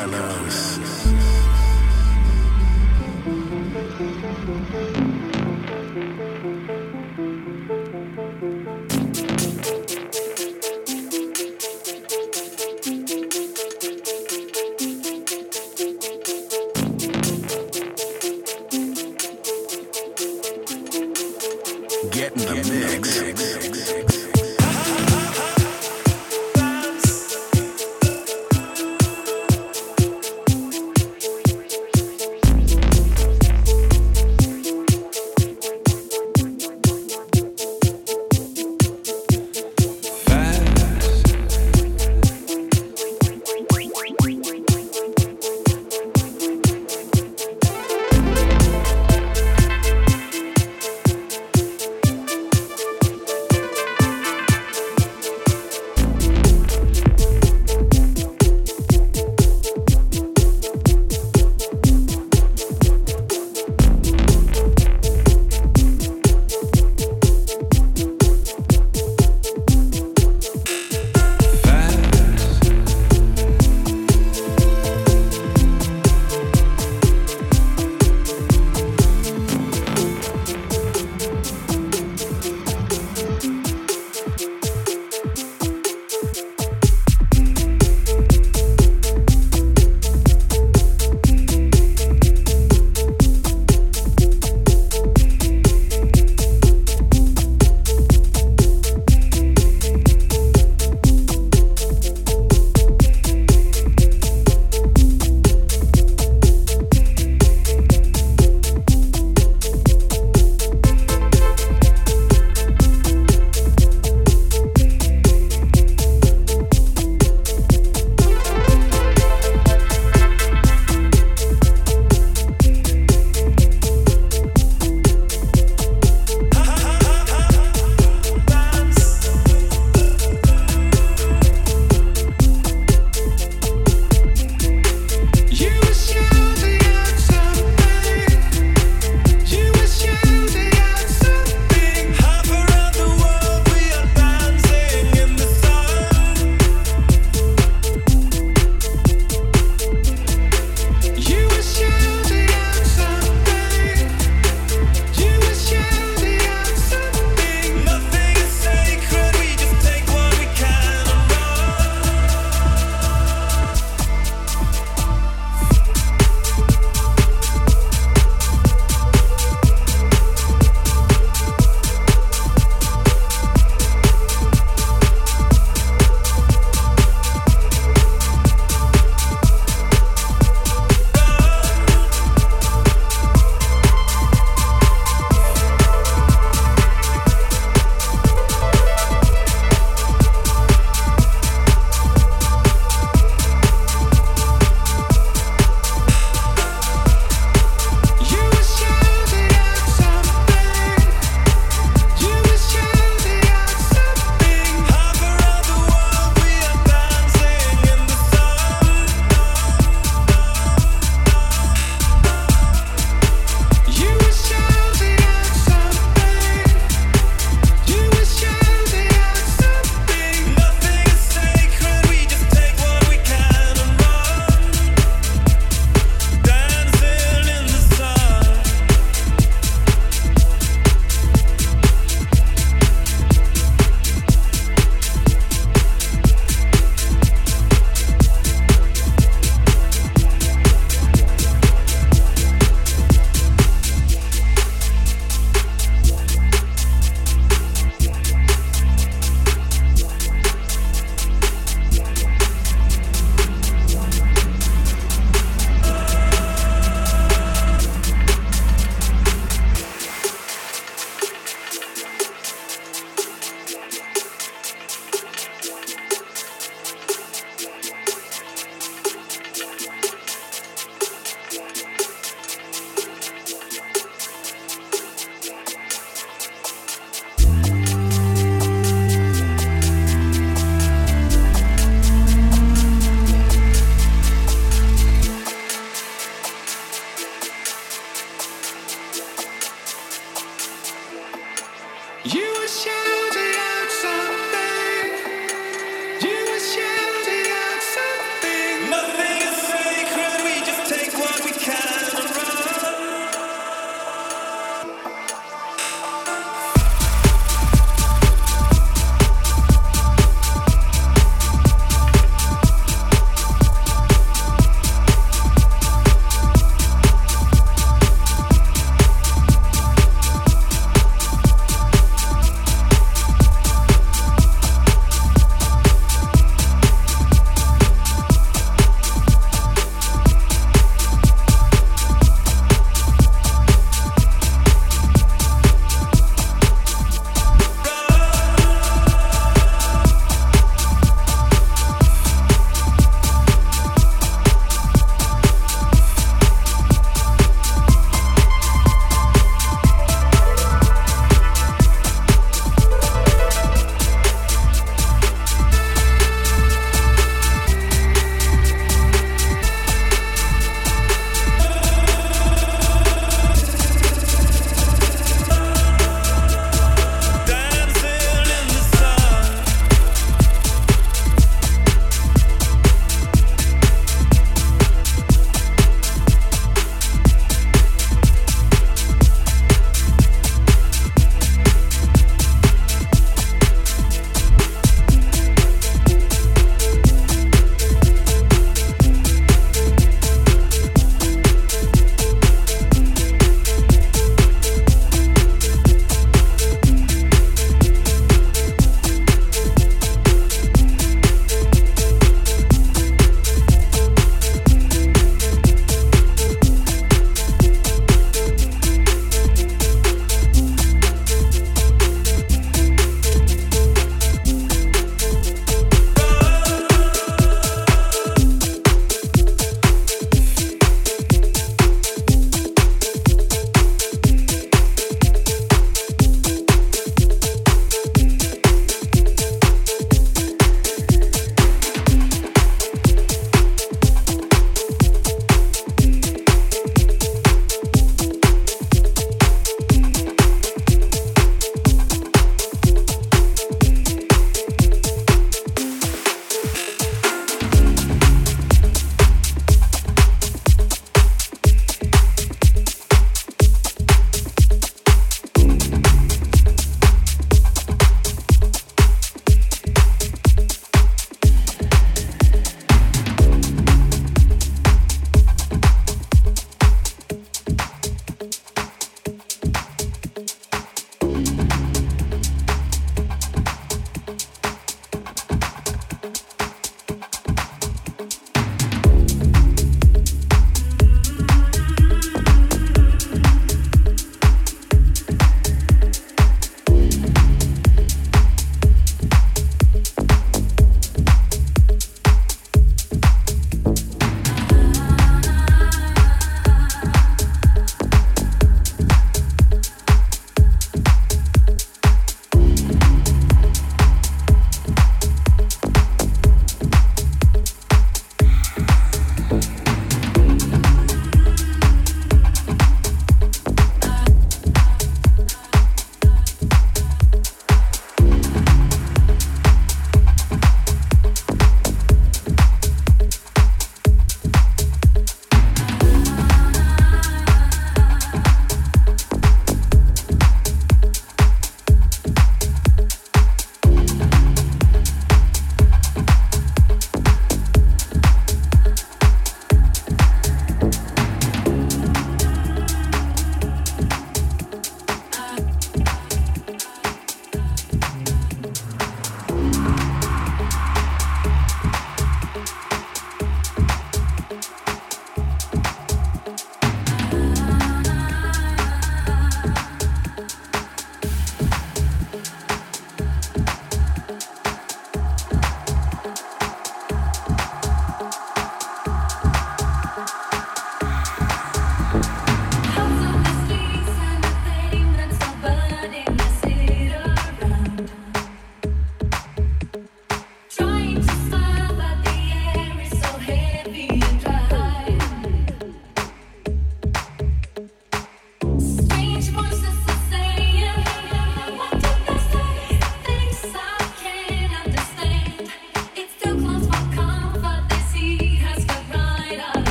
Carlos.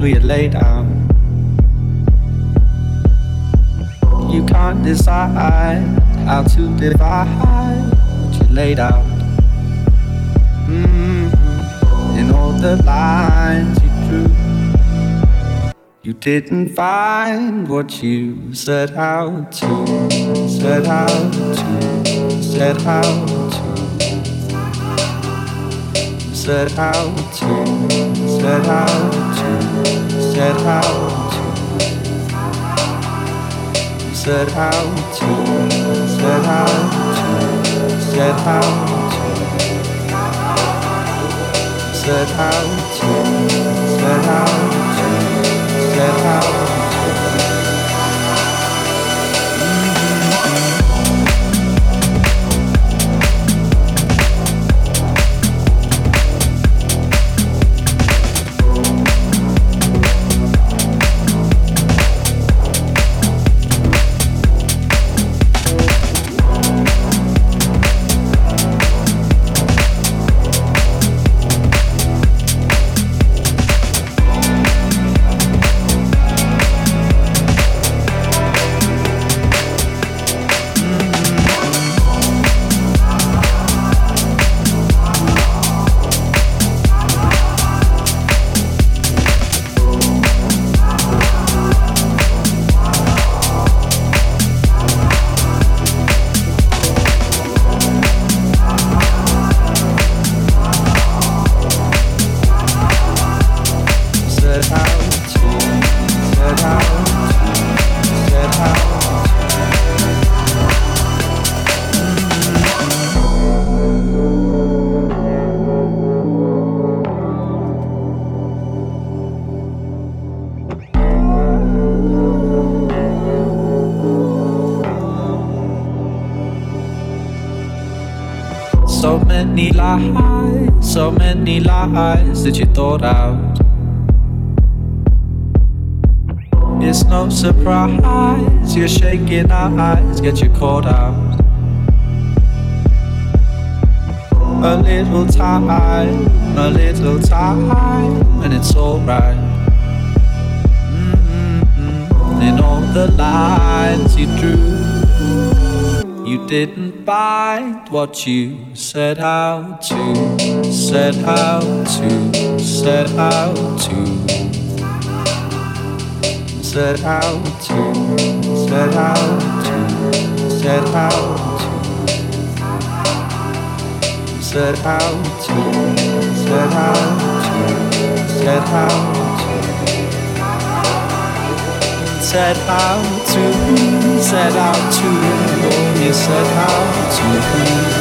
We had laid out? You can't decide how to divide what you laid out. Mm-hmm. In all the lines you drew, you didn't find what you set out to, set out to, set out to set out to, set out to, said how to. Said how to. Said how to. Said how to. Said how to. Said how to. Said how to. Your shaking eyes get you caught out. A little time, a little time, and it's alright. Mm-hmm. In all the lines you drew, you didn't find what you set out to, set out to, set out to, set out to, set out to, set out to, set out to, set out to, set out set out to, set out to, oh, set out to.